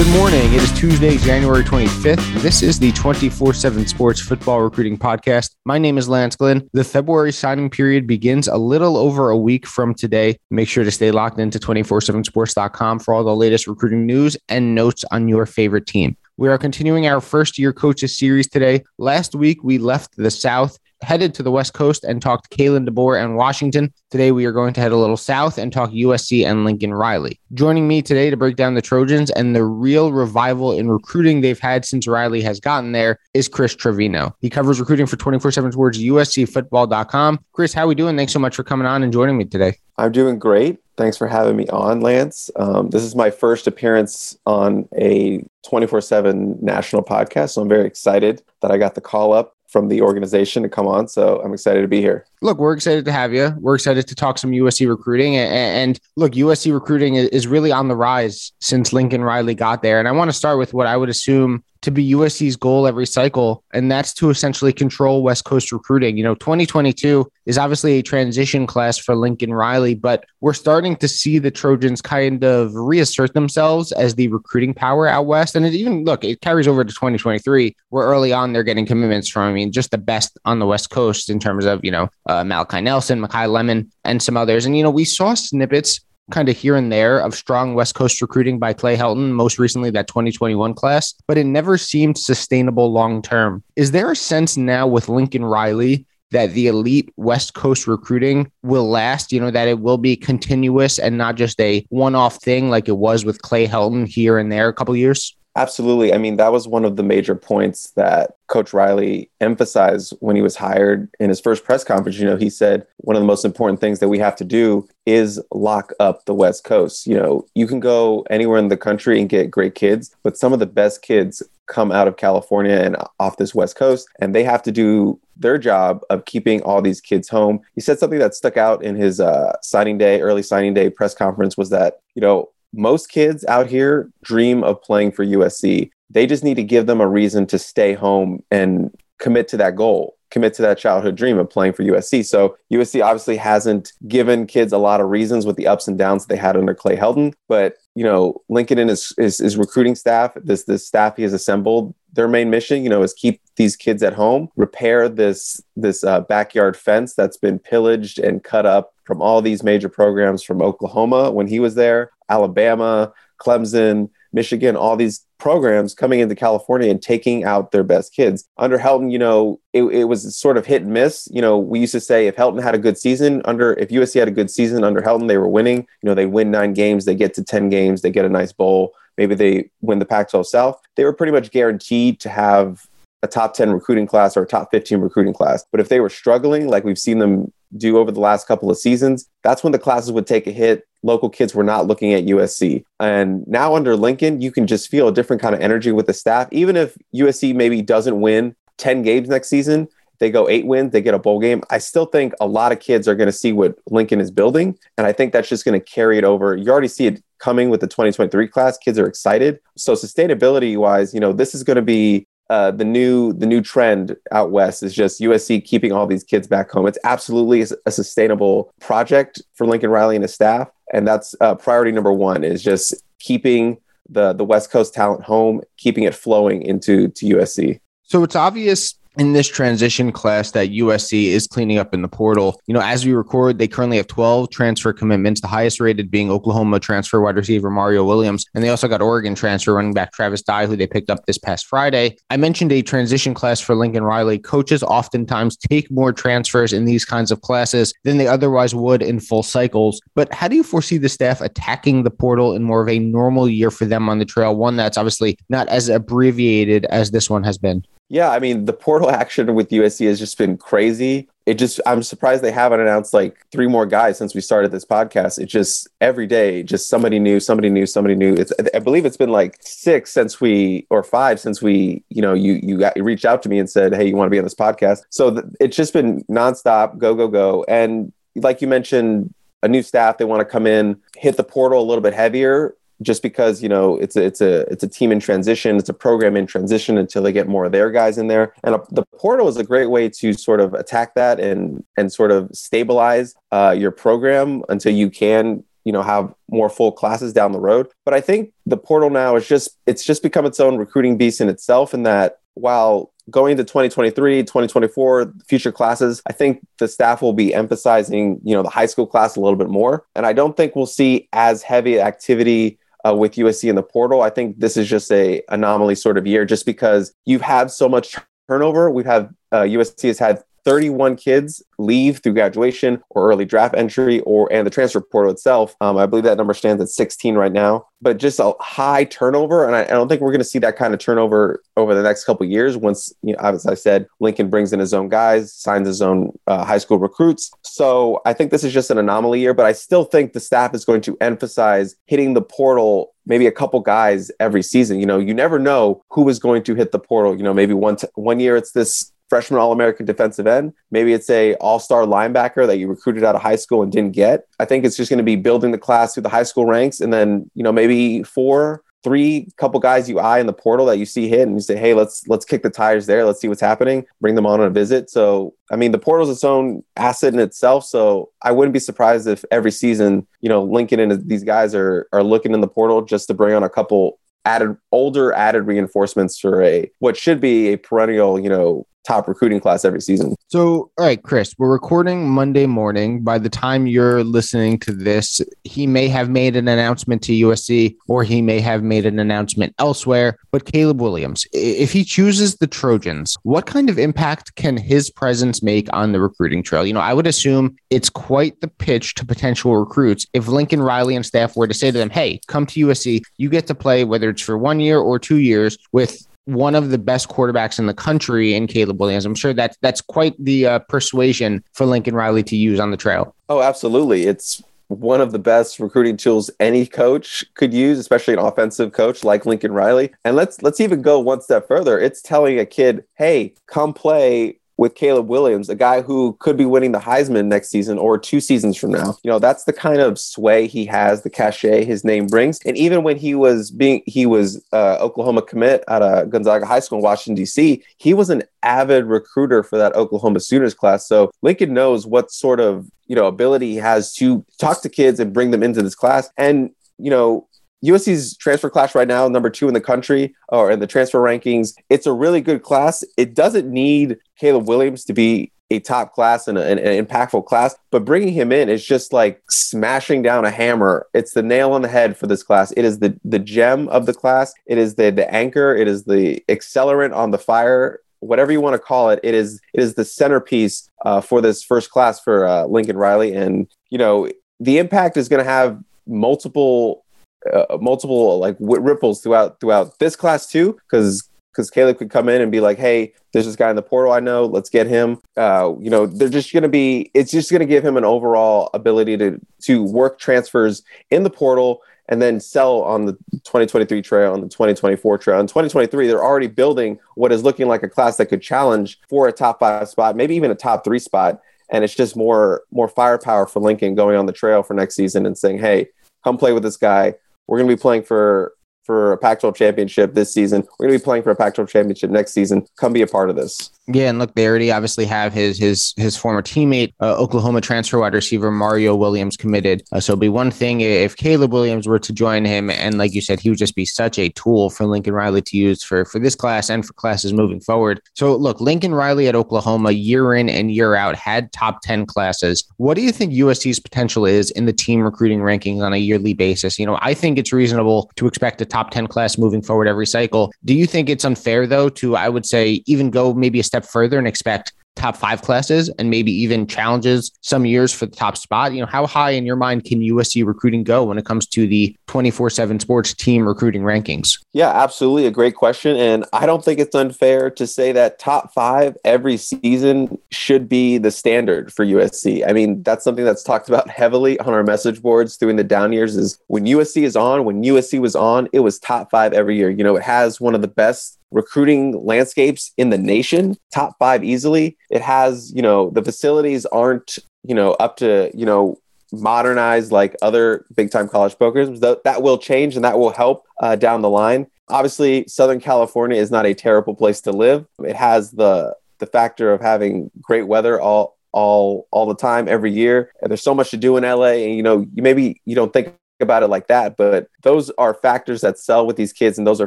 Good morning. It is Tuesday, January 25th. This is the 24 7 Sports Football Recruiting Podcast. My name is Lance Glenn. The February signing period begins a little over a week from today. Make sure to stay locked into 247sports.com for all the latest recruiting news and notes on your favorite team. We are continuing our first year coaches series today. Last week, we left the South headed to the West Coast and talked Kalen DeBoer and Washington. Today, we are going to head a little south and talk USC and Lincoln Riley. Joining me today to break down the Trojans and the real revival in recruiting they've had since Riley has gotten there is Chris Trevino. He covers recruiting for 24 7 Sports, USCFootball.com. Chris, how are we doing? Thanks so much for coming on and joining me today. I'm doing great. Thanks for having me on, Lance. Um, this is my first appearance on a 24 7 national podcast. So I'm very excited that I got the call up from the organization to come on. So I'm excited to be here. Look, we're excited to have you. We're excited to talk some USC recruiting. And, look, USC recruiting is really on the rise since Lincoln Riley got there. And I want to start with what I would assume to be USC's goal every cycle, and that's to essentially control West Coast recruiting. You know, 2022 is obviously a transition class for Lincoln Riley, but we're starting to see the Trojans kind of reassert themselves as the recruiting power out west. And it even look, it carries over to 2023, where early on they're getting commitments from, I mean, just the best on the West Coast in terms of, you know, uh, Malachi Nelson, Makai Lemon, and some others. And, you know, we saw snippets kind of here and there of strong West Coast recruiting by Clay Helton, most recently that 2021 class, but it never seemed sustainable long term. Is there a sense now with Lincoln Riley that the elite West Coast recruiting will last, you know, that it will be continuous and not just a one off thing like it was with Clay Helton here and there a couple years? Absolutely. I mean, that was one of the major points that Coach Riley emphasized when he was hired in his first press conference. You know, he said one of the most important things that we have to do is lock up the West Coast. You know, you can go anywhere in the country and get great kids, but some of the best kids come out of California and off this West Coast, and they have to do their job of keeping all these kids home. He said something that stuck out in his uh, signing day, early signing day press conference was that, you know, most kids out here dream of playing for USC. They just need to give them a reason to stay home and commit to that goal, commit to that childhood dream of playing for USC. So USC obviously hasn't given kids a lot of reasons with the ups and downs they had under Clay Helton, but you know, Lincoln and his, his, his recruiting staff, this this staff he has assembled, their main mission, you know, is keep these kids at home, repair this this uh, backyard fence that's been pillaged and cut up from all these major programs from Oklahoma when he was there, Alabama, Clemson, Michigan, all these programs coming into California and taking out their best kids. Under Helton, you know, it, it, was sort of hit and miss. You know, we used to say if Helton had a good season under, if USC had a good season under Helton, they were winning. You know, they win nine games, they get to 10 games, they get a nice bowl. Maybe they win the Pac 12 South. They were pretty much guaranteed to have a top 10 recruiting class or a top 15 recruiting class. But if they were struggling, like we've seen them do over the last couple of seasons, that's when the classes would take a hit. Local kids were not looking at USC. And now under Lincoln, you can just feel a different kind of energy with the staff. Even if USC maybe doesn't win 10 games next season, they go eight wins, they get a bowl game. I still think a lot of kids are going to see what Lincoln is building. And I think that's just going to carry it over. You already see it coming with the 2023 class. Kids are excited. So sustainability wise, you know, this is going to be uh, the new the new trend out west is just USC keeping all these kids back home. It's absolutely a sustainable project for Lincoln Riley and his staff, and that's uh, priority number one is just keeping the the West Coast talent home, keeping it flowing into to USC. So it's obvious in this transition class that USC is cleaning up in the portal. You know, as we record, they currently have 12 transfer commitments, the highest rated being Oklahoma transfer wide receiver Mario Williams. And they also got Oregon transfer running back Travis Dye, who they picked up this past Friday. I mentioned a transition class for Lincoln Riley. Coaches oftentimes take more transfers in these kinds of classes than they otherwise would in full cycles. But how do you foresee the staff attacking the portal in more of a normal year for them on the trail? One that's obviously not as abbreviated as this one has been. Yeah, I mean, the portal action with USC has just been crazy. It just, I'm surprised they haven't announced like three more guys since we started this podcast. It just, every day, just somebody new, somebody new, somebody new. It's, I believe it's been like six since we, or five since we, you know, you, you got, you reached out to me and said, Hey, you want to be on this podcast? So th- it's just been nonstop, go, go, go. And like you mentioned, a new staff, they want to come in, hit the portal a little bit heavier just because you know it's a it's a it's a team in transition it's a program in transition until they get more of their guys in there. And a, the portal is a great way to sort of attack that and and sort of stabilize uh, your program until you can you know have more full classes down the road. But i think the portal now is just it's just become its own recruiting beast in itself in that while going into 2023 2024 future classes i think the staff will be emphasizing you know the high school class a little bit more. And i don't think we'll see as heavy activity uh, with USC in the portal. I think this is just a anomaly sort of year, just because you've had so much turnover. We've had uh, USC has had 31 kids leave through graduation or early draft entry or and the transfer portal itself. Um, I believe that number stands at 16 right now, but just a high turnover. And I, I don't think we're going to see that kind of turnover over the next couple years. Once, you know, as I said, Lincoln brings in his own guys, signs his own uh, high school recruits. So I think this is just an anomaly year, but I still think the staff is going to emphasize hitting the portal maybe a couple guys every season. You know, you never know who is going to hit the portal. You know, maybe one t- one year it's this freshman All-American defensive end. Maybe it's a all-star linebacker that you recruited out of high school and didn't get. I think it's just going to be building the class through the high school ranks and then, you know, maybe four three couple guys you eye in the portal that you see hit and you say hey let's let's kick the tires there let's see what's happening bring them on on a visit so i mean the portal is its own asset in itself so i wouldn't be surprised if every season you know lincoln and these guys are are looking in the portal just to bring on a couple added older added reinforcements for a what should be a perennial you know top recruiting class every season. So, all right, Chris, we're recording Monday morning. By the time you're listening to this, he may have made an announcement to USC or he may have made an announcement elsewhere. But Caleb Williams, if he chooses the Trojans, what kind of impact can his presence make on the recruiting trail? You know, I would assume it's quite the pitch to potential recruits if Lincoln Riley and staff were to say to them, hey, come to USC, you get to play, whether it's for one year or two years, with one of the best quarterbacks in the country in Caleb Williams. I'm sure that's that's quite the uh, persuasion for Lincoln Riley to use on the trail. Oh, absolutely. It's one of the best recruiting tools any coach could use, especially an offensive coach like Lincoln Riley. And let's let's even go one step further. It's telling a kid, "Hey, come play with Caleb Williams, a guy who could be winning the Heisman next season or two seasons from now. You know, that's the kind of sway he has, the cachet his name brings. And even when he was being, he was uh, Oklahoma commit at a Gonzaga High School in Washington, D.C., he was an avid recruiter for that Oklahoma Sooners class. So Lincoln knows what sort of, you know, ability he has to talk to kids and bring them into this class. And, you know, USC's transfer class right now, number two in the country or in the transfer rankings. It's a really good class. It doesn't need Caleb Williams to be a top class and an, an, impactful class, but bringing him in is just like smashing down a hammer. It's the nail on the head for this class. It is the the gem of the class. It is the the anchor. It is the accelerant on the fire. Whatever you want to call it, it is it is the centerpiece uh, for this first class for uh, Lincoln Riley, and you know the impact is going to have multiple uh, multiple like w- ripples throughout throughout this class too because because Caleb could come in and be like, "Hey, there's this guy in the portal I know. Let's get him." Uh, you know, they're just going to be. It's just going to give him an overall ability to to work transfers in the portal and then sell on the 2023 trail on the 2024 trail. In 2023, they're already building what is looking like a class that could challenge for a top five spot, maybe even a top three spot. And it's just more more firepower for Lincoln going on the trail for next season and saying, "Hey, come play with this guy. We're going to be playing for for a Pac-12 championship this season. We're going to be playing for a Pac-12 championship next season. Come be a part of this. Yeah, and look, they already obviously have his his his former teammate, uh, Oklahoma transfer wide receiver Mario Williams, committed. Uh, so it'd be one thing if Caleb Williams were to join him, and like you said, he would just be such a tool for Lincoln Riley to use for for this class and for classes moving forward. So look, Lincoln Riley at Oklahoma, year in and year out, had top ten classes. What do you think USC's potential is in the team recruiting rankings on a yearly basis? You know, I think it's reasonable to expect a top ten class moving forward every cycle. Do you think it's unfair though to, I would say, even go maybe a step further and expect top five classes and maybe even challenges some years for the top spot. You know, how high in your mind can USC recruiting go when it comes to the 24 7 sports team recruiting rankings? Yeah, absolutely. A great question. And I don't think it's unfair to say that top five every season should be the standard for USC. I mean, that's something that's talked about heavily on our message boards during the down years is when USC is on, when USC was on, it was top five every year. You know, it has one of the best recruiting landscapes in the nation, top five easily. It has, you know, the facilities aren't, you know, up to, you know, modernized like other big time college programs. That, that will change and that will help uh, down the line. Obviously, Southern California is not a terrible place to live. It has the the factor of having great weather all all all the time every year. And there's so much to do in LA and you know, you maybe you don't think about it like that, but those are factors that sell with these kids and those are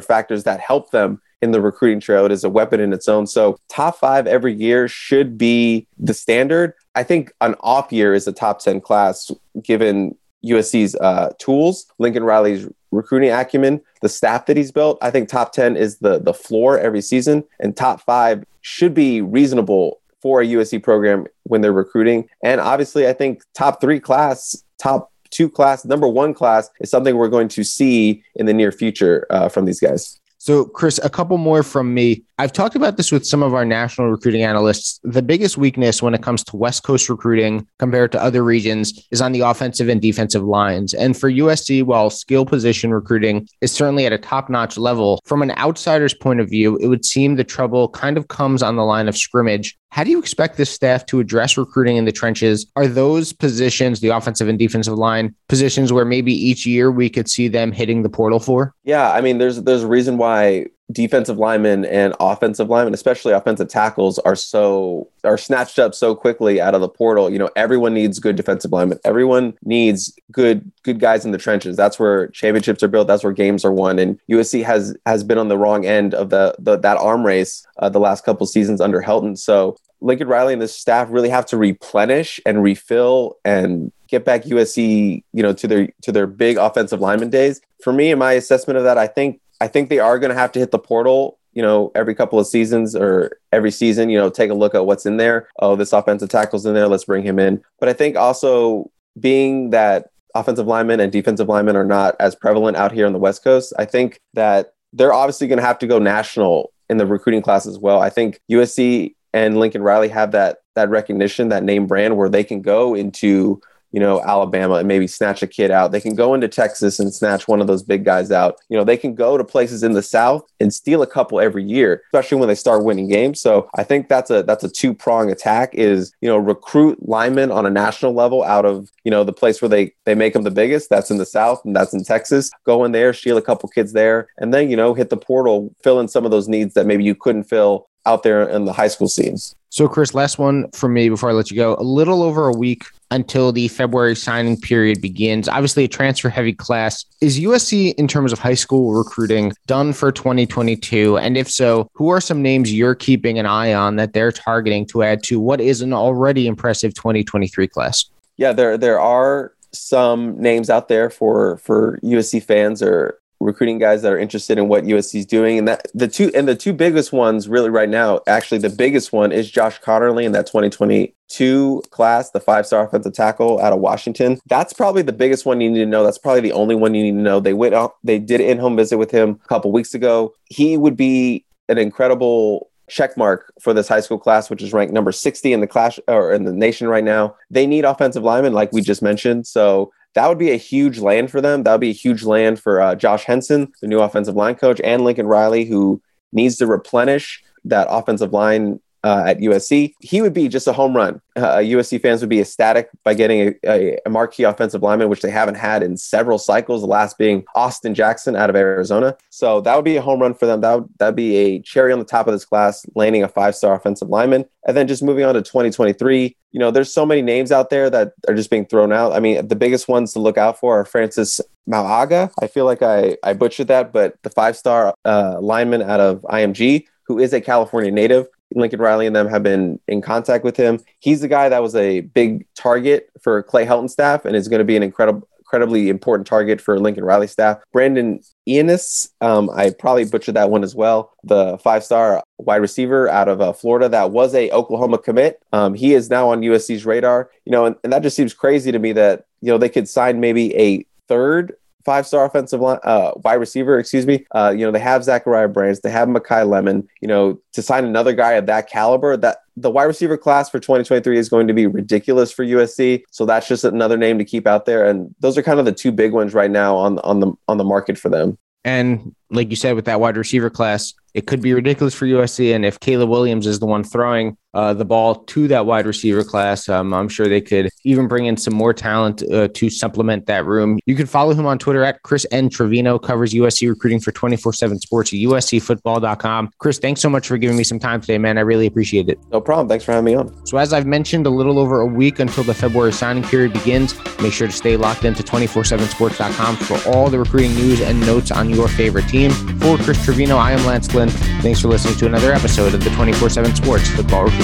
factors that help them in the recruiting trail. It is a weapon in its own. So, top five every year should be the standard. I think an off year is a top 10 class given USC's uh, tools, Lincoln Riley's recruiting acumen, the staff that he's built. I think top 10 is the, the floor every season, and top five should be reasonable for a USC program when they're recruiting. And obviously, I think top three class, top two class, number one class is something we're going to see in the near future uh, from these guys. So, Chris, a couple more from me. I've talked about this with some of our national recruiting analysts. The biggest weakness when it comes to West Coast recruiting compared to other regions is on the offensive and defensive lines. And for USC, while skill position recruiting is certainly at a top notch level, from an outsider's point of view, it would seem the trouble kind of comes on the line of scrimmage how do you expect this staff to address recruiting in the trenches? Are those positions, the offensive and defensive line positions, where maybe each year we could see them hitting the portal for? Yeah, I mean, there's there's a reason why defensive linemen and offensive linemen, especially offensive tackles, are so are snatched up so quickly out of the portal. You know, everyone needs good defensive linemen. Everyone needs good good guys in the trenches. That's where championships are built. That's where games are won. And USC has has been on the wrong end of the, the that arm race uh, the last couple seasons under Helton. So Lincoln Riley and the staff really have to replenish and refill and get back USC, you know, to their to their big offensive lineman days. For me, in my assessment of that, I think I think they are going to have to hit the portal, you know, every couple of seasons or every season, you know, take a look at what's in there. Oh, this offensive tackle's in there, let's bring him in. But I think also being that offensive linemen and defensive linemen are not as prevalent out here on the West Coast, I think that they're obviously going to have to go national in the recruiting class as well. I think USC and Lincoln Riley have that that recognition, that name brand where they can go into you know Alabama and maybe snatch a kid out. They can go into Texas and snatch one of those big guys out. You know, they can go to places in the South and steal a couple every year, especially when they start winning games. So I think that's a that's a two prong attack. Is you know recruit linemen on a national level out of you know the place where they they make them the biggest. That's in the South and that's in Texas. Go in there, steal a couple kids there, and then you know hit the portal, fill in some of those needs that maybe you couldn't fill out there in the high school scenes. So, Chris, last one for me before I let you go. A little over a week until the February signing period begins. Obviously, a transfer heavy class. Is USC, in terms of high school recruiting, done for 2022? And if so, who are some names you're keeping an eye on that they're targeting to add to what is an already impressive 2023 class? Yeah, there there are some names out there for for USC fans or recruiting guys that are interested in what USC is doing. And that the two and the two biggest ones really right now, actually the biggest one is Josh Conerly in that 2022 class, the five-star offensive tackle out of Washington. That's probably the biggest one you need to know. That's probably the only one you need to know. They went up, they did an in-home visit with him a couple weeks ago. He would be an incredible check mark for this high school class, which is ranked number 60 in the class or in the nation right now. They need offensive linemen, like we just mentioned. So that would be a huge land for them. That would be a huge land for uh, Josh Henson, the new offensive line coach, and Lincoln Riley, who needs to replenish that offensive line uh, at USC. He would be just a home run. Uh, USC fans would be ecstatic by getting a, a, marquee offensive lineman, which they haven't had in several cycles. The last being Austin Jackson out of Arizona. So that would be a home run for them. That would that'd be a cherry on the top of this class, landing a five star offensive lineman. And then just moving on to 2023, you know, there's so many names out there that are just being thrown out. I mean, the biggest ones to look out for are Francis Mauaga. I feel like I, I butchered that, but the five star uh, lineman out of IMG, who is a California native. Lincoln Riley and them have been in contact with him. He's the guy that was a big target for Clay Helton staff and is going to be an incredible incredibly important target for Lincoln Riley staff. Brandon Inniss, um, I probably butchered that one as well. The five-star wide receiver out of uh, Florida that was a Oklahoma commit. Um, he is now on USC's radar. You know, and, and that just seems crazy to me that you know they could sign maybe a third five star offensive line, uh, wide receiver, excuse me. Uh, you know, they have Zachariah Branch, they have Makai Lemon. You know, to sign another guy of that caliber, that the wide receiver class for 2023 is going to be ridiculous for USC. So that's just another name to keep out there. And those are kind of the two big ones right now on on the on the market for them. And like you said, with that wide receiver class, it could be ridiculous for USC. And if Caleb Williams is the one throwing uh, the ball to that wide receiver class. Um, I'm sure they could even bring in some more talent uh, to supplement that room. You can follow him on Twitter at Chris N. Trevino, covers USC recruiting for 24 7 sports at USCfootball.com. Chris, thanks so much for giving me some time today, man. I really appreciate it. No problem. Thanks for having me on. So, as I've mentioned, a little over a week until the February signing period begins. Make sure to stay locked into 24 7 sports.com for all the recruiting news and notes on your favorite team. For Chris Trevino, I am Lance Glenn. Thanks for listening to another episode of the 24 7 Sports Football Recruiting